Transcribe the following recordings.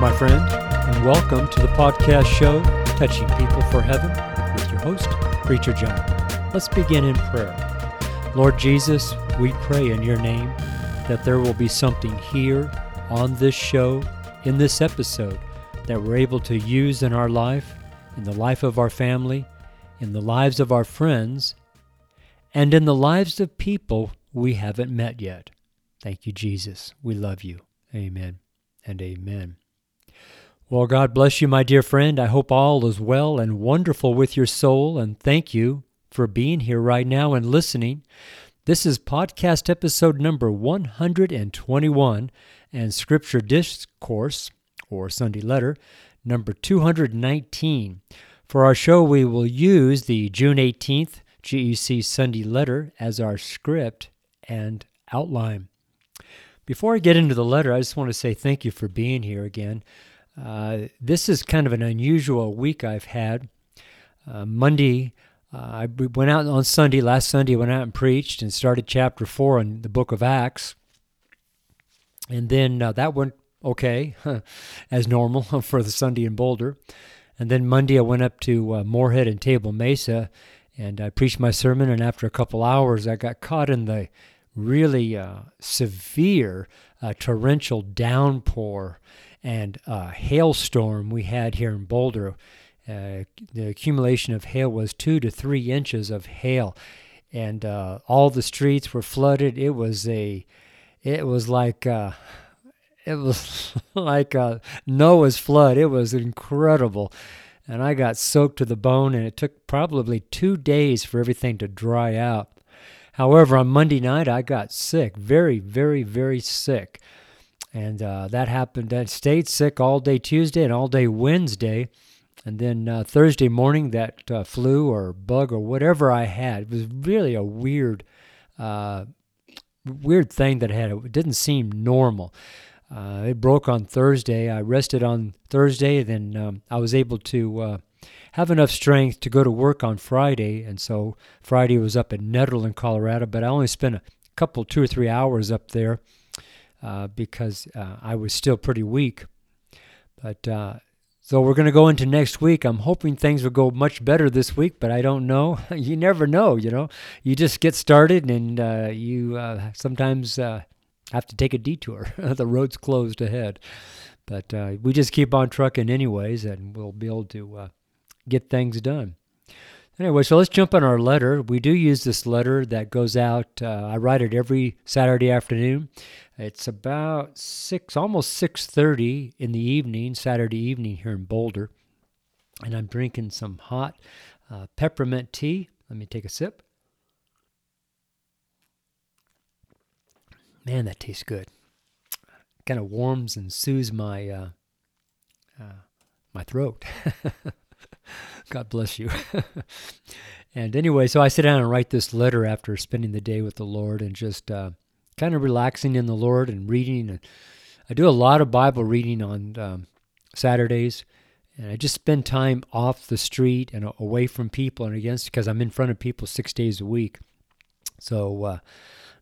My friend, and welcome to the podcast show, Touching People for Heaven, with your host, Preacher John. Let's begin in prayer. Lord Jesus, we pray in your name that there will be something here on this show, in this episode, that we're able to use in our life, in the life of our family, in the lives of our friends, and in the lives of people we haven't met yet. Thank you, Jesus. We love you. Amen and amen. Well, God bless you, my dear friend. I hope all is well and wonderful with your soul, and thank you for being here right now and listening. This is podcast episode number 121 and Scripture Discourse, or Sunday Letter, number 219. For our show, we will use the June 18th GEC Sunday Letter as our script and outline. Before I get into the letter, I just want to say thank you for being here again. Uh, this is kind of an unusual week I've had. Uh, Monday, uh, I went out on Sunday, last Sunday, went out and preached and started chapter 4 in the book of Acts. And then uh, that went okay, as normal for the Sunday in Boulder. And then Monday, I went up to uh, Moorhead and Table Mesa and I preached my sermon. And after a couple hours, I got caught in the really severe torrential downpour and uh, hailstorm we had here in Boulder. Uh, the accumulation of hail was two to three inches of hail, and uh, all the streets were flooded. It was a, it was like. Uh, it was like Noah's flood. It was incredible. And I got soaked to the bone, and it took probably two days for everything to dry out. However, on Monday night, I got sick, very, very, very sick. And uh, that happened. I stayed sick all day Tuesday and all day Wednesday. And then uh, Thursday morning, that uh, flu or bug or whatever I had, it was really a weird, uh, weird thing that I had. It didn't seem normal. Uh, it broke on Thursday. I rested on Thursday. Then um, I was able to uh, have enough strength to go to work on Friday. And so Friday was up in Nederland, Colorado, but I only spent a couple, two or three hours up there uh, because uh, I was still pretty weak. But uh, so we're going to go into next week. I'm hoping things will go much better this week, but I don't know. you never know, you know. You just get started and uh, you uh, sometimes have to take a detour. the road's closed ahead. But we just keep on trucking anyways, and we'll be able to get things done. Anyway, so let's jump on our letter. We do use this letter that goes out. Uh, I write it every Saturday afternoon. It's about six, almost six thirty in the evening, Saturday evening here in Boulder, and I'm drinking some hot uh, peppermint tea. Let me take a sip. Man, that tastes good. Kind of warms and soothes my uh, uh my throat. God bless you. and anyway, so I sit down and write this letter after spending the day with the Lord and just uh, kind of relaxing in the Lord and reading. And I do a lot of Bible reading on um, Saturdays. And I just spend time off the street and away from people and against because I'm in front of people six days a week. So uh,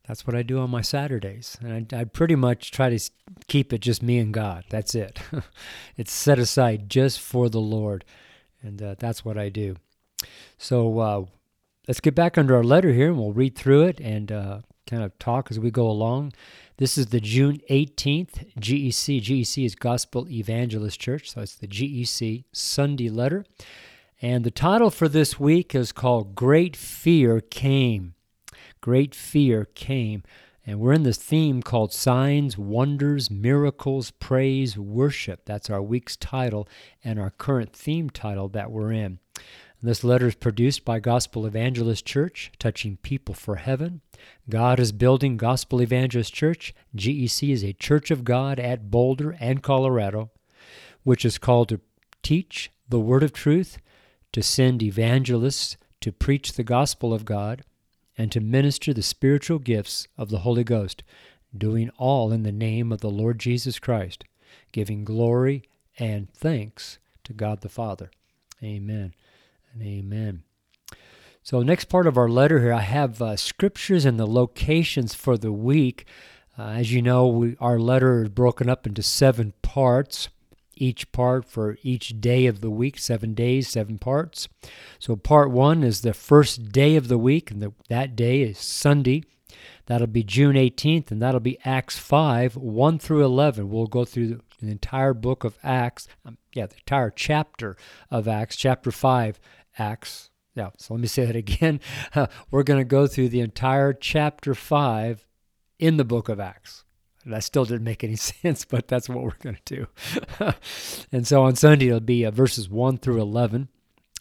that's what I do on my Saturdays. And I, I, pretty much try to keep it just me and God. That's it. it's set aside just for the Lord and uh, that's what I do. So uh, let's get back under our letter here, and we'll read through it and uh, kind of talk as we go along. This is the June 18th GEC. GEC is Gospel Evangelist Church, so it's the GEC Sunday letter. And the title for this week is called Great Fear Came. Great Fear Came. And we're in this theme called Signs, Wonders, Miracles, Praise, Worship. That's our week's title and our current theme title that we're in. And this letter is produced by Gospel Evangelist Church, touching people for heaven. God is building Gospel Evangelist Church. GEC is a church of God at Boulder and Colorado, which is called to teach the word of truth, to send evangelists to preach the gospel of God, and to minister the spiritual gifts of the Holy Ghost, doing all in the name of the Lord Jesus Christ, giving glory and thanks to God the Father. Amen and amen. So, next part of our letter here, I have uh, scriptures and the locations for the week. Uh, as you know, we, our letter is broken up into seven parts, each part for each day of the week, seven days, seven parts. So, part one is the first day of the week, and the, that day is Sunday. That'll be June 18th, and that'll be Acts 5, 1 through 11. We'll go through the, the entire book of Acts, um, yeah, the entire chapter of Acts, chapter 5, Acts. Yeah, so let me say that again. Uh, we're going to go through the entire chapter 5 in the book of Acts. That still didn't make any sense, but that's what we're going to do. and so on Sunday, it'll be uh, verses 1 through 11.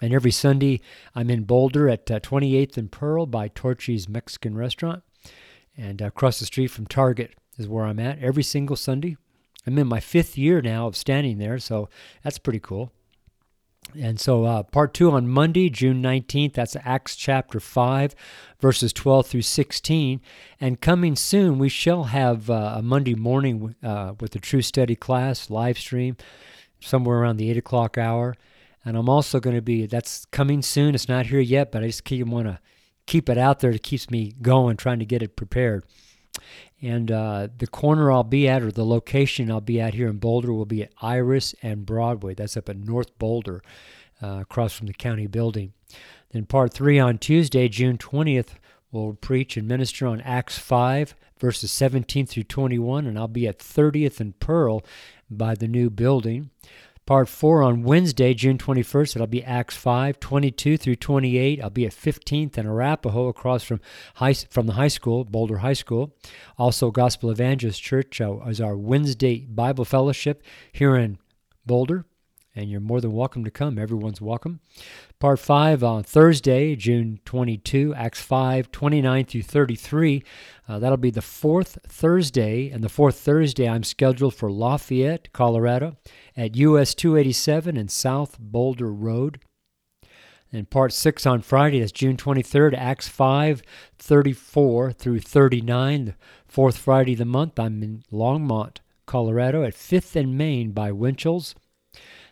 And every Sunday, I'm in Boulder at uh, 28th and Pearl by Torchy's Mexican Restaurant. And uh, across the street from Target is where I'm at every single Sunday. I'm in my fifth year now of standing there, so that's pretty cool. And so, uh, part two on Monday, June 19th, that's Acts chapter 5, verses 12 through 16. And coming soon, we shall have uh, a Monday morning uh, with the Truth Study class live stream somewhere around the 8 o'clock hour. And I'm also going to be, that's coming soon. It's not here yet, but I just keep, want to keep it out there. It keeps me going, trying to get it prepared. And uh, the corner I'll be at, or the location I'll be at here in Boulder, will be at Iris and Broadway. That's up in North Boulder, uh, across from the county building. Then, part three on Tuesday, June 20th, we'll preach and minister on Acts 5, verses 17 through 21, and I'll be at 30th and Pearl by the new building. Part 4 on Wednesday, June 21st, it'll be Acts 5, 22 through 28. I'll be at 15th and Arapahoe across from high, from the high school, Boulder High School. Also, Gospel Evangelist Church uh, is our Wednesday Bible Fellowship here in Boulder and you're more than welcome to come. Everyone's welcome. Part 5 on Thursday, June 22, Acts 5, 29 through 33. Uh, that'll be the fourth Thursday, and the fourth Thursday I'm scheduled for Lafayette, Colorado, at US 287 and South Boulder Road. And part 6 on Friday is June 23rd, Acts 5, 34 through 39. The fourth Friday of the month, I'm in Longmont, Colorado, at 5th and Main by Winchell's.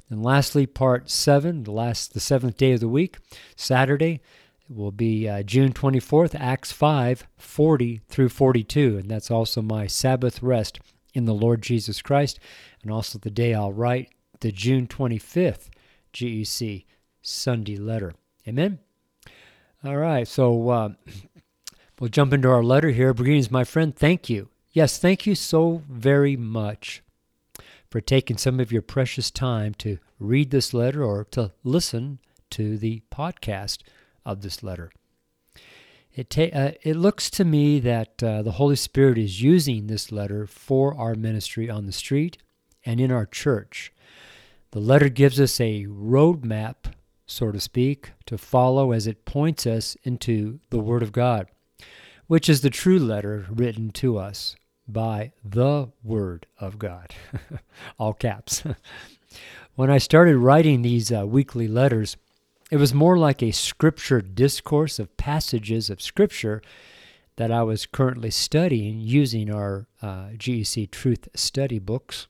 And lastly, part seven, the last, the seventh day of the week, Saturday, will be uh, June 24th, Acts 5, 40 through 42. And that's also my Sabbath rest in the Lord Jesus Christ, and also the day I'll write the June 25th GEC Sunday letter. Amen? All right, so uh, we'll jump into our letter here. Greetings, my friend. Thank you. Yes, thank you so very much for taking some of your precious time to read this letter or to listen to the podcast of this letter. It, ta- uh, it looks to me that uh, the Holy Spirit is using this letter for our ministry on the street and in our church. The letter gives us a roadmap, so to speak, to follow as it points us into the Word of God, which is the true letter written to us by the Word of God. All caps. when I started writing these uh, weekly letters, it was more like a scripture discourse of passages of scripture that I was currently studying using our uh, GEC Truth Study books,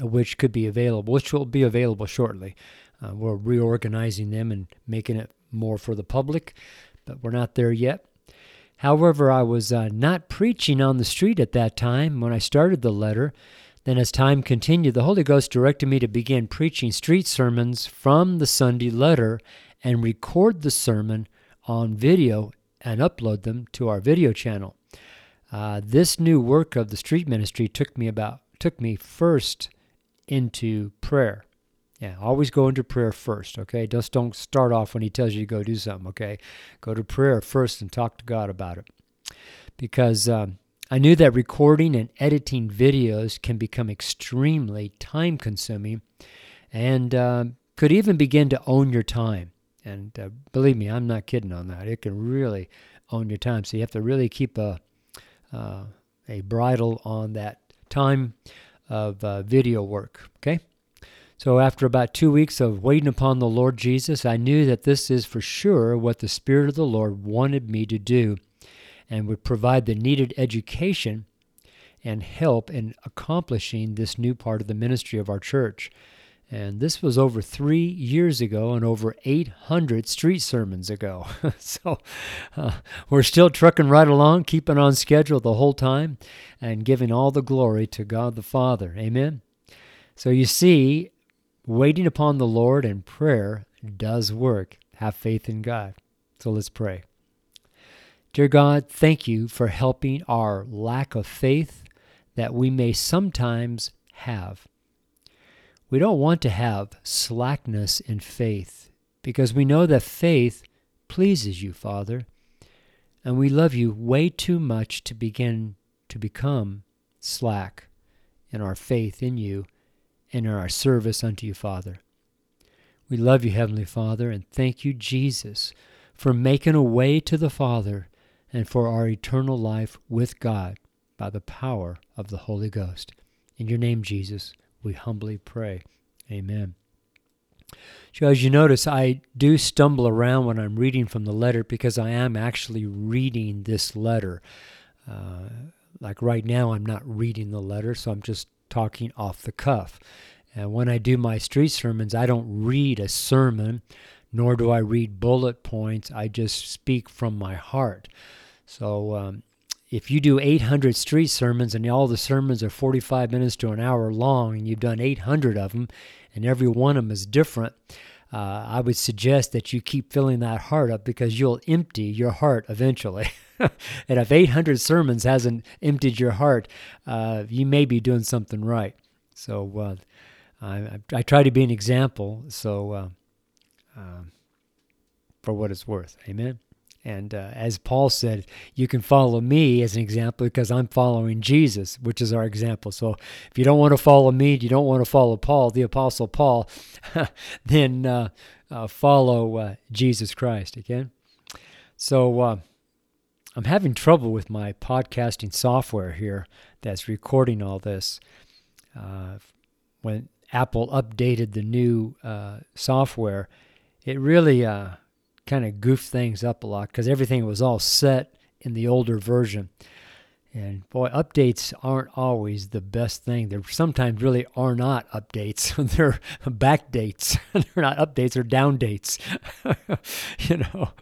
which could be available, which will be available shortly. Uh, we're reorganizing them and making it more for the public, but we're not there yet. However, I was uh, not preaching on the street at that time when I started the letter. Then, as time continued, the Holy Ghost directed me to begin preaching street sermons from the Sunday letter and record the sermon on video and upload them to our video channel. Uh, this new work of the street ministry took me about took me first into prayer. Yeah, always go into prayer first, okay? Just don't start off when he tells you to go do something, okay? Go to prayer first and talk to God about it. Because um, I knew that recording and editing videos can become extremely time consuming and uh, could even begin to own your time. And uh, believe me, I'm not kidding on that. It can really own your time. So you have to really keep a, uh, a bridle on that time of uh, video work, okay? So, after about two weeks of waiting upon the Lord Jesus, I knew that this is for sure what the Spirit of the Lord wanted me to do and would provide the needed education and help in accomplishing this new part of the ministry of our church. And this was over three years ago and over 800 street sermons ago. so uh, we're still trucking right along, keeping on schedule the whole time, and giving all the glory to God the Father. Amen. So you see, waiting upon the Lord and prayer does work. Have faith in God. So let's pray. Dear God, thank you for helping our lack of faith that we may sometimes have. We don't want to have slackness in faith because we know that faith pleases you, Father, and we love you way too much to begin to become slack in our faith in you and in our service unto you, Father. We love you, Heavenly Father, and thank you, Jesus, for making a way to the Father and for our eternal life with God by the power of the Holy Ghost. In your name, Jesus we humbly pray. Amen. So, as you notice, I do stumble around when I'm reading from the letter because I am actually reading this letter. Uh, like right now, I'm not reading the letter, so I'm just talking off the cuff. And when I do my street sermons, I don't read a sermon, nor do I read bullet points. I just speak from my heart. So, um, if you do 800 street sermons and all the sermons are 45 minutes to an hour long and you've done 800 of them and every one of them is different, uh, I would suggest that you keep filling that heart up because you'll empty your heart eventually. and if 800 sermons hasn't emptied your heart, uh, you may be doing something right. So uh, I, I, try to be an example. So uh, um, for what it's worth, Amen. And uh, as Paul said, you can follow me as an example because I'm following Jesus, which is our example. So if you don't want to follow me, you don't want to follow Paul, the Apostle Paul, then uh, uh, follow uh, Jesus Christ, okay? So uh, I'm having trouble with my podcasting software here that's recording all this. Uh, when Apple updated the new software, it really kind of goofed things up a lot because everything was all set in the older version. And boy, updates aren't always the best thing. There sometimes really are not updates. They're back dates. They're not updates, they're down dates. you know.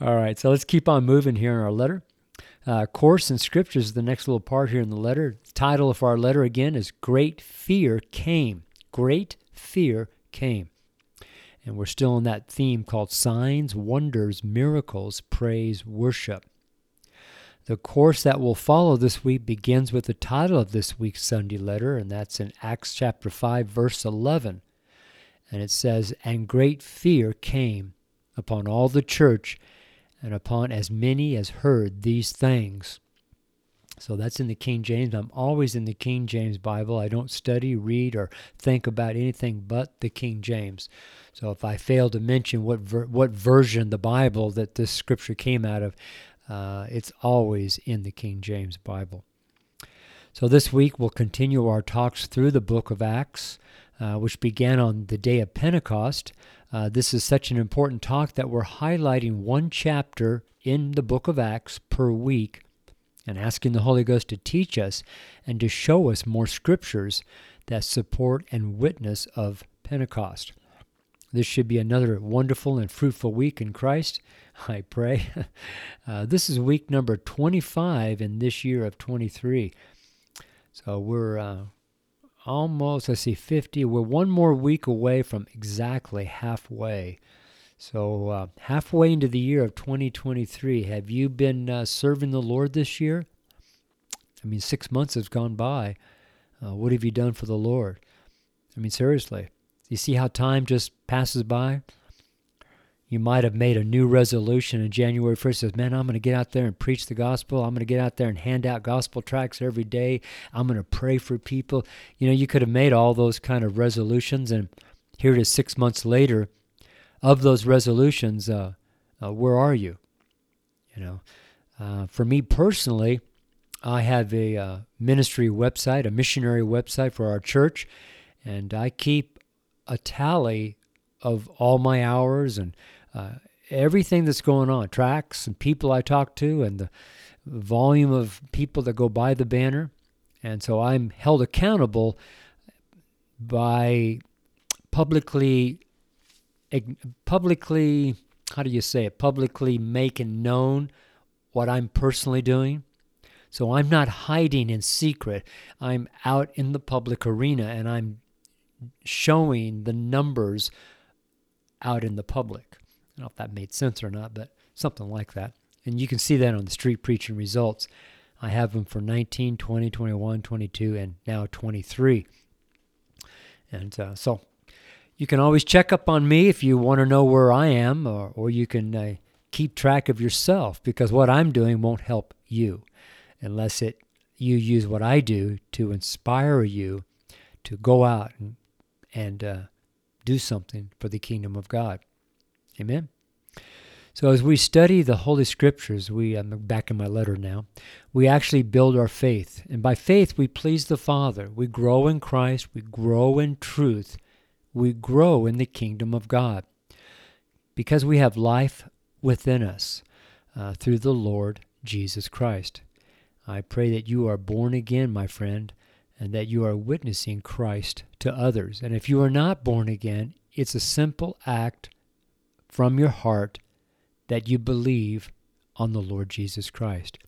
All right, so let's keep on moving here in our letter. Uh, course in Scriptures is the next little part here in the letter. The title of our letter again is Great Fear Came. Great Fear Came. And we're still in that theme called Signs, Wonders, Miracles, Praise, Worship. The course that will follow this week begins with the title of this week's Sunday letter, and that's in Acts chapter 5, verse 11. And it says, And great fear came upon all the church and upon as many as heard these things. So that's in the King James. I'm always in the King James Bible. I don't study, read, or think about anything but the King James. So if I fail to mention what ver- what version the Bible that this scripture came out of, uh, it's always in the King James Bible. So this week we'll continue our talks through the book of Acts, uh, which began on the day of Pentecost. Uh, this is such an important talk that we're highlighting one chapter in the book of Acts per week and asking the Holy Ghost to teach us and to show us more scriptures that support and witness of Pentecost. This should be another wonderful and fruitful week in Christ, I pray. Uh, this is week number 25 in this year of 23. So we're uh, almost, I see 50. We're one more week away from exactly halfway so, uh, halfway into the year of 2023, have you been uh, serving the Lord this year? I mean, six months has gone by. Uh, what have you done for the Lord? I mean, seriously, you see how time just passes by? You might have made a new resolution in January 1st says, Man, I'm going to get out there and preach the gospel. I'm going to get out there and hand out gospel tracts every day. I'm going to pray for people. You know, you could have made all those kind of resolutions, and here it is six months later of those resolutions, uh, uh, where are you? You know, uh, for me personally, I have a uh, ministry website, a missionary website for our church, and I keep a tally of all my hours and uh, everything that's going on, tracks and people I talk to, and the volume of people that go by the banner. And so I'm held accountable by publicly publicly how do you say it publicly making known what I'm personally doing. So I'm not hiding in secret. I'm out in the public arena and I'm showing the numbers out in the public. I don't know if that made sense or not, but something like that. And you can see that on the street preaching results. I have them for 19, 20, 21, 22, and now 23. And uh, so you can always check up on me if you want to know where I am, or, or you can uh, keep track of yourself because what I'm doing won't help you unless it you use what I do to inspire you to go out and, and uh, do something for the kingdom of God. Amen. So as we study the Holy Scriptures, we I'm back in my letter now. We actually build our faith, and by faith we please the Father. We grow in Christ. We grow in truth we grow in the kingdom of God because we have life within us uh, through the Lord Jesus Christ. I pray that you are born again, my friend, and that you are witnessing Christ to others. And if you are not born again, it's a simple act from your heart that you believe on the Lord Jesus Christ.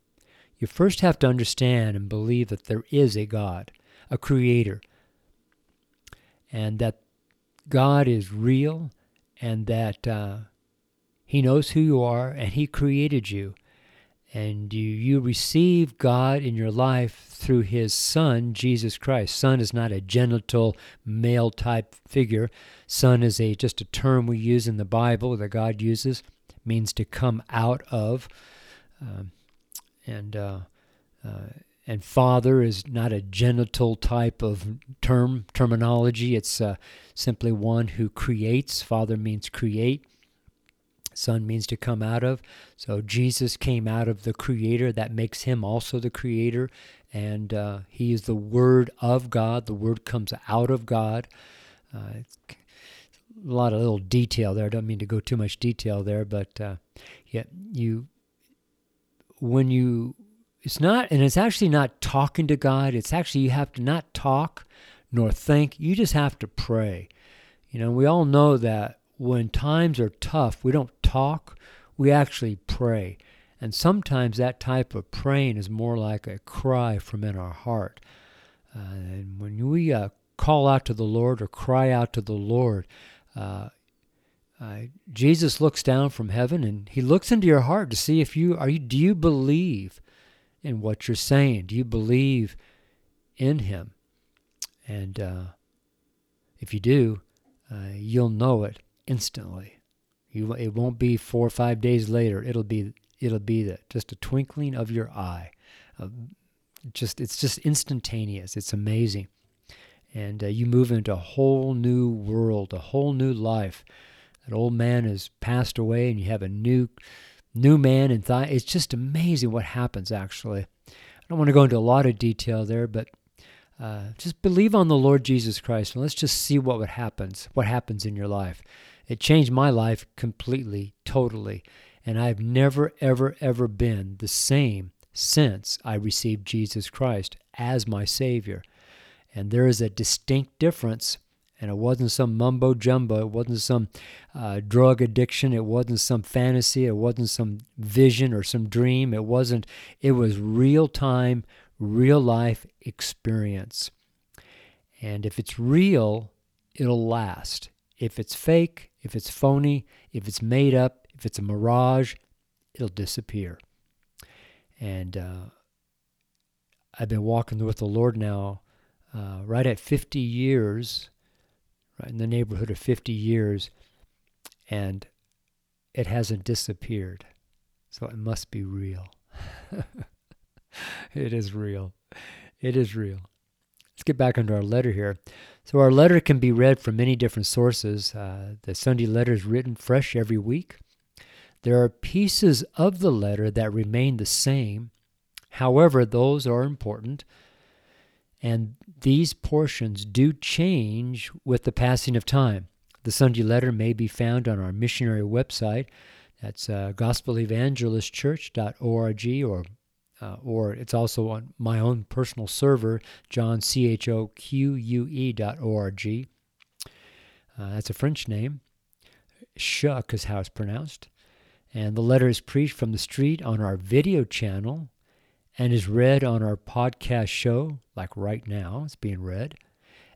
You first have to understand and believe that there is a God, a creator, and that God is real and that uh, He knows who you are and He created you. And you, you receive God in your life through His Son, Jesus Christ. Son is not a genital male type figure. Son is a just a term we use in the Bible that God uses. Means to come out of. Um, and uh, uh, and father is not a genital type of term terminology. It's uh, simply one who creates. Father means create. Son means to come out of. So jesus came out of the creator. That makes him also the creator. And uh, he is the word of god. The word comes out of god. Uh, a lot of little detail there. I don't mean to go too much detail there but uh, yeah you when you it's not, and it's actually not talking to God. It's actually, you have to not talk nor think. You just have to pray. You know, we all know that when times are tough, we don't talk, we actually pray. And sometimes that type of praying is more like a cry from in our heart. Uh, and when we uh, call out to the Lord or cry out to the Lord, uh, uh, Jesus looks down from heaven and he looks into your heart to see if you are you do you believe in what you're saying? Do you believe in Him? And uh, if you do, uh, you'll know it instantly. You, it won't be four or five days later. It'll be it'll be the, just a twinkling of your eye. Uh, just it's just instantaneous. It's amazing, and uh, you move into a whole new world, a whole new life. That old man has passed away, and you have a new new man and thigh. It's just amazing what happens, actually. I don't want to go into a lot of detail there, but uh, just believe on the Lord Jesus Christ and let's just see what would happens, what happens in your life. It changed my life completely, totally, and I've never, ever, ever been the same since I received Jesus Christ as my Savior. And there is a distinct difference and it wasn't some mumbo jumbo. It wasn't some uh, drug addiction. It wasn't some fantasy. It wasn't some vision or some dream. It wasn't. It was real time, real life experience. And if it's real, it'll last. If it's fake, if it's phony, if it's made up, if it's a mirage, it'll disappear. And uh, I've been walking with the Lord now uh, right at 50 years right, in the neighborhood of 50 years, and it hasn't disappeared. So it must be real. it is real. It is real. Let's get back into our letter here. So, our letter can be read from many different sources. Uh, the Sunday letter is written fresh every week. There are pieces of the letter that remain the same. However, those are important and these portions do change with the passing of time. The Sunday letter may be found on our missionary website. That's uh, gospelevangelistchurch.org or uh, or it's also on my own personal server, johnchoque.org. Uh, that's a French name. Shuck is how it's pronounced. And the letter is preached from the street on our video channel and is read on our podcast show, like right now, it's being read,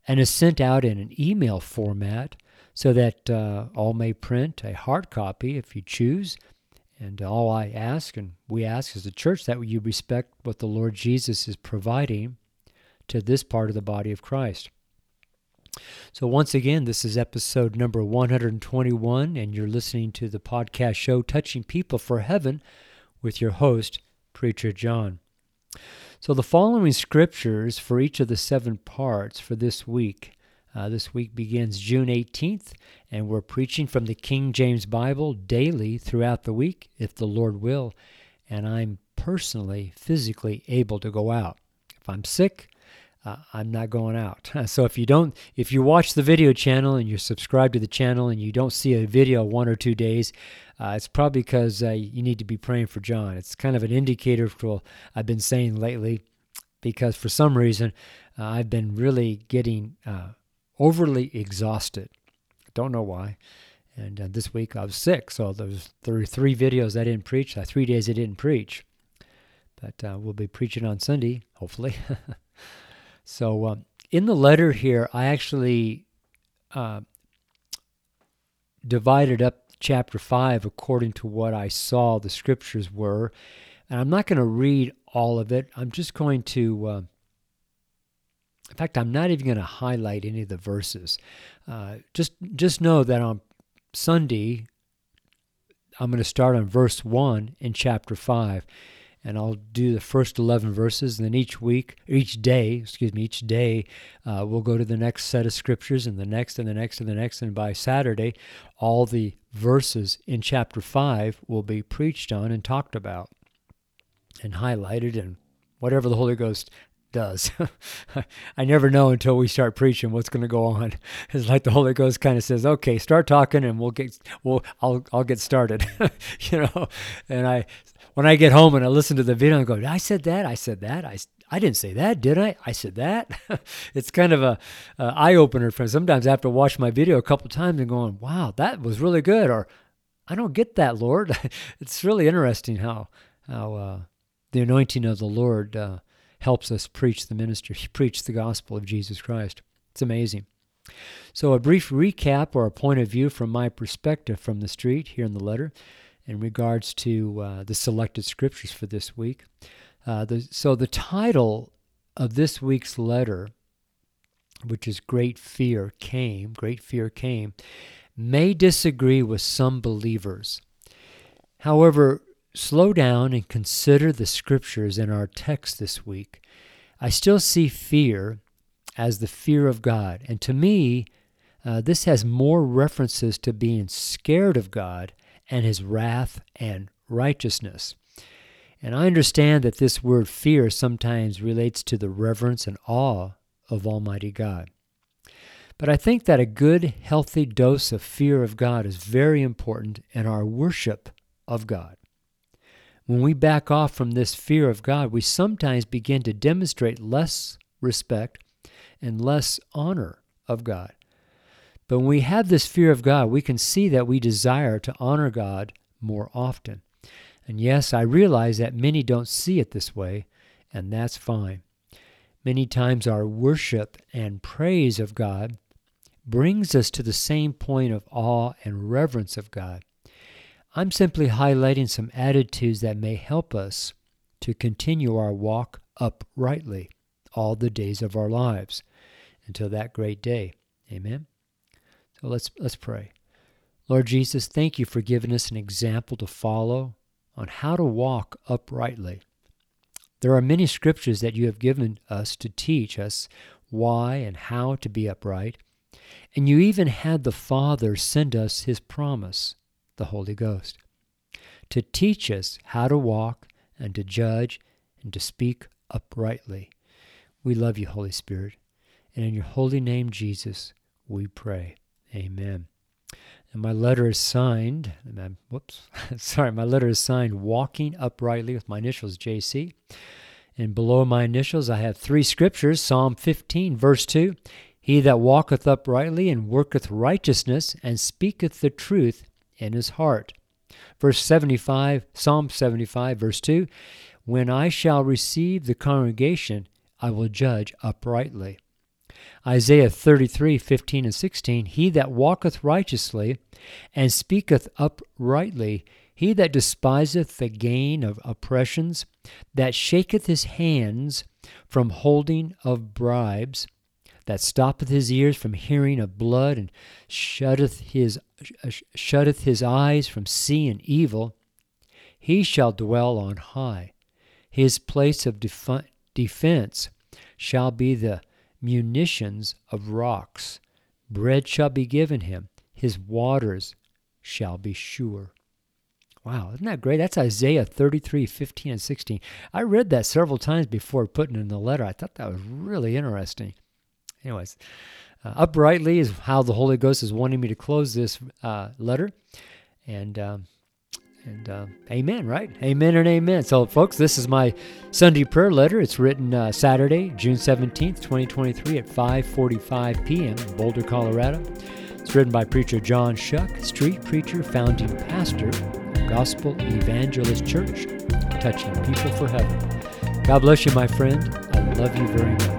and is sent out in an email format so that uh, all may print a hard copy if you choose. And all I ask, and we ask as a church, that you respect what the Lord Jesus is providing to this part of the body of Christ. So, once again, this is episode number 121, and you're listening to the podcast show Touching People for Heaven with your host, Preacher John. So, the following scriptures for each of the seven parts for this week. Uh, this week begins June 18th, and we're preaching from the King James Bible daily throughout the week, if the Lord will. And I'm personally, physically able to go out. If I'm sick, uh, I'm not going out. so if you don't, if you watch the video channel and you're subscribed to the channel and you don't see a video one or two days, uh, it's probably because uh, you need to be praying for John. It's kind of an indicator for what I've been saying lately, because for some reason uh, I've been really getting uh, overly exhausted. Don't know why. And uh, this week I was sick, so there were three videos I didn't preach. three days I didn't preach, but we'll be preaching on Sunday, hopefully. So um, in the letter here, I actually uh, divided up chapter 5 according to what I saw the scriptures were. And I'm not going to read all of it. I'm just going to, uh, in fact, I'm not even going to highlight any of the verses. Uh, just, just know that on Sunday, I'm going to start on verse 1 in chapter 5 and I'll do the first 11 verses. And then each week, each day, excuse me, each day, uh, we'll go to the next set of scriptures and the next and the next and the next. And by Saturday, all the verses in chapter 5 will be preached on and talked about and highlighted and whatever the Holy Ghost does. I never know until we start preaching what's going to go on. It's like the Holy Ghost kind of says, "Okay, start talking, and we'll get, we'll, I'll, I'll get started," you know. And I when I get home and I listen to the video and go, I said that, I said that, I, I didn't say that, did I? I said that. it's kind of a, a eye opener for sometimes I have to watch my video a couple times and going, wow, that was really good, or I don't get that, Lord. it's really interesting how how uh, the anointing of the Lord uh, helps us preach the ministry, preach the gospel of Jesus Christ. It's amazing. So, a brief recap or a point of view from my perspective from the street here in the letter in regards to uh, the selected scriptures for this week. Uh, the, so, the title of this week's letter, which is Great Fear Came, Great Fear Came, may disagree with some believers. However, slow down and consider the scriptures in our text this week. I still see fear as the fear of God. And to me, uh, this has more references to being scared of God and his wrath and righteousness. And I understand that this word fear sometimes relates to the reverence and awe of Almighty God. But I think that a good, healthy dose of fear of God is very important in our worship of God. When we back off from this fear of God, we sometimes begin to demonstrate less respect and less honor of God. But when we have this fear of God, we can see that we desire to honor God more often. And yes, I realize that many don't see it this way, and that's fine. Many times our worship and praise of God brings us to the same point of awe and reverence of God. I'm simply highlighting some attitudes that may help us to continue our walk uprightly all the days of our lives until that great day. Amen. So let's let's pray. Lord Jesus, thank you for giving us an example to follow on how to walk uprightly. There are many scriptures that you have given us to teach us why and how to be upright, and you even had the Father send us his promise, the Holy Ghost, to teach us how to walk and to judge and to speak uprightly. We love you, Holy Spirit, and in your holy name, Jesus, we pray. Amen. And my letter is signed, whoops, sorry, my letter is signed Walking Uprightly with my initials JC. And below my initials, I have three scriptures Psalm 15, verse 2. He that walketh uprightly and worketh righteousness and speaketh the truth in his heart. Verse 75, Psalm 75, verse 2 When I shall receive the congregation, I will judge uprightly. Isaiah 33, 15 and 16 He that walketh righteously and speaketh uprightly, he that despiseth the gain of oppressions, that shaketh his hands from holding of bribes, that stoppeth his ears from hearing of blood, and shutteth his, uh, shutteth his eyes from seeing evil, he shall dwell on high. His place of def- defense shall be the munitions of rocks. Bread shall be given him, his waters shall be sure. Wow, isn't that great? That's Isaiah 33, 15, and 16. I read that several times before putting in the letter. I thought that was really interesting. Anyways, uh, uprightly is how the Holy Ghost is wanting me to close this uh, letter. And, um, and uh, amen, right? Amen and amen. So, folks, this is my Sunday prayer letter. It's written uh, Saturday, June 17th, 2023 at 5.45 p.m. in Boulder, Colorado. It's written by preacher John Shuck, street preacher, founding pastor Gospel Evangelist Church, touching people for heaven. God bless you, my friend. I love you very much.